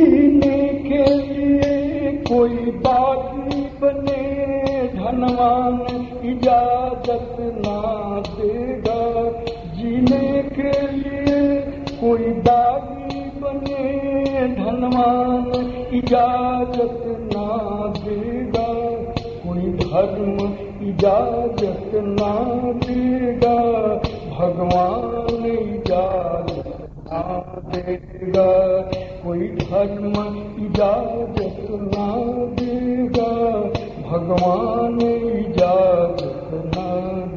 जीने के लिए कोई बात बने। धनवान इजाज़त ना देगा। जीने के लिए कोई बात बने। धनवान इजाज़त ना देगा। कोई धर्म इजाज़त ना देगा। भगवान इजाज़त देगा कोई धर्म इजाज़त ना देगा, भगवान इजाज़त ना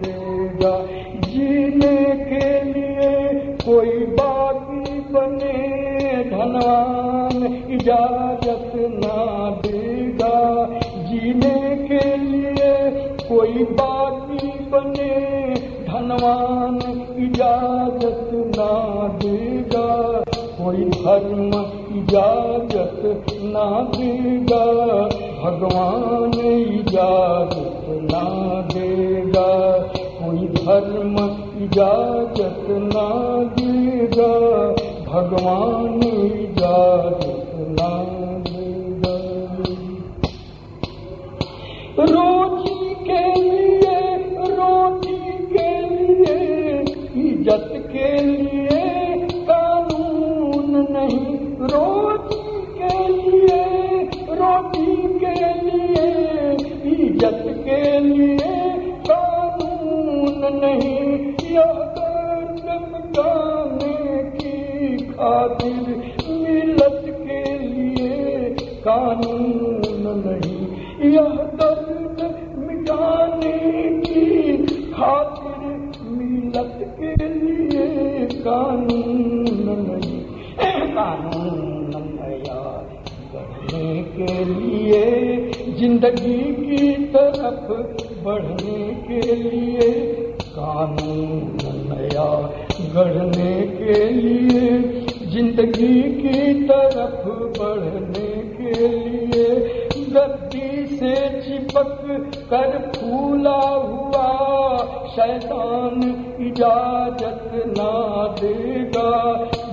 देगा। जीने के लिए कोई बाकी बने, धनवान इजाज़त ना देगा। जीने के लिए कोई बाकी बने धनवान इजाज़त ना देगा, कोई धर्म इजाज़त ना देगा, भगवान इजाज़त ना देगा, कोई धर्म इजाज़त ना देगा, भगवान इजाज़त ना देगा। रोजी खातिर मिलत के लिए कानून नहीं यह दर्द मिटाने की खातिर मिलत के लिए कानून नहीं कानून नया बढ़ने के लिए ज़िंदगी की तरफ़ बढ़ने के लिए कानून नया गढ़ने के लिए ज़िंदगी की तरफ़ बढ़ने के लिए गद्दी से चिपक कर फूला हुआ शैतान इजाज़त ना देगा।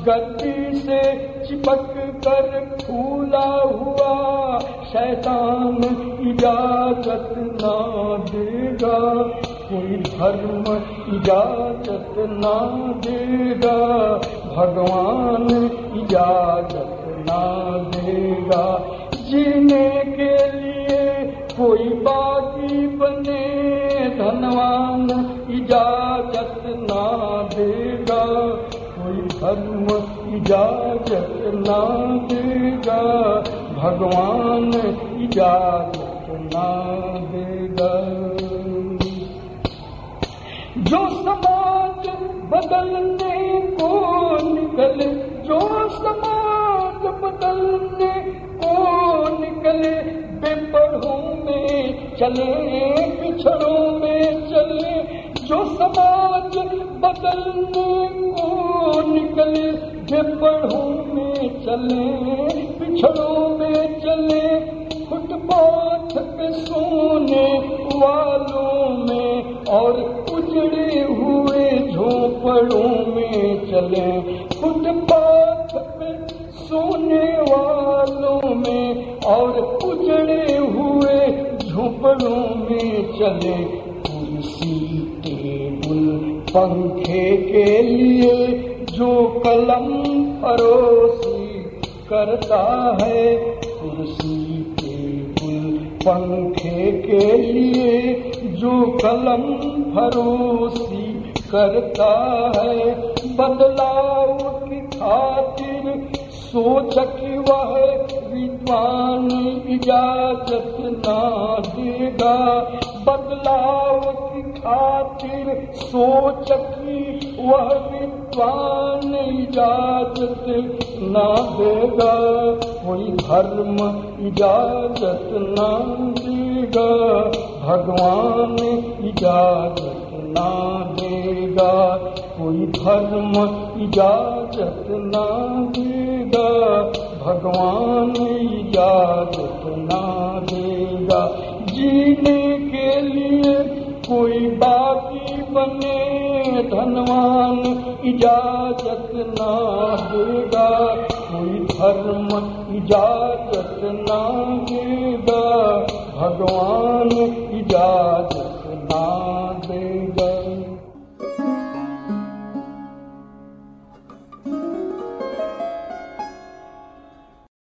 गद्दी से चिपक कर फूला हुआ शैतान इजाज़त ना देगा। कोई धर्म इजाज़त ना देगा, भगवान इजाज़त ना देगा। जीने के लिए कोई बागी बने, धनवान इजाज़त ना देगा। कोई धर्म इजाज़त ना देगा, भगवान इजाज़त ना देगा। जो समाज बदलने को निकले जो समाज बदलने को निकले बेपढ़ों में चले पिछड़ों में चले। जो समाज बदलने को निकले बेपढ़ों में चले पिछड़ों में चले। फुटपाथ पे सोने वालों में और चले फुटपाथ पे सोने वालों में और उजड़े हुए झोपड़ों में चले कुर्सी, टेबल, पंखे के लिए जो कलम परोसी करता है। कुर्सी, टेबल, पंखे के लिए जो कलम फरोसी करता है, बदलाव की खातिर सोच वह विद्वान इजाज़त ना देगा। बदलाव की खातिर सोच वह विद्वान इजाज़त ना देगा। कोई धर्म इजाज़त ना देगा। भगवान इजाज़त ना देगा, कोई धर्म इजाज़त ना देगा, भगवान इजाज़त ना देगा। जीने के लिए कोई बाकी बने, धनवान इजाज़त ना देगा, कोई धर्म इजाज़त ना देगा, भगवान इजाज़त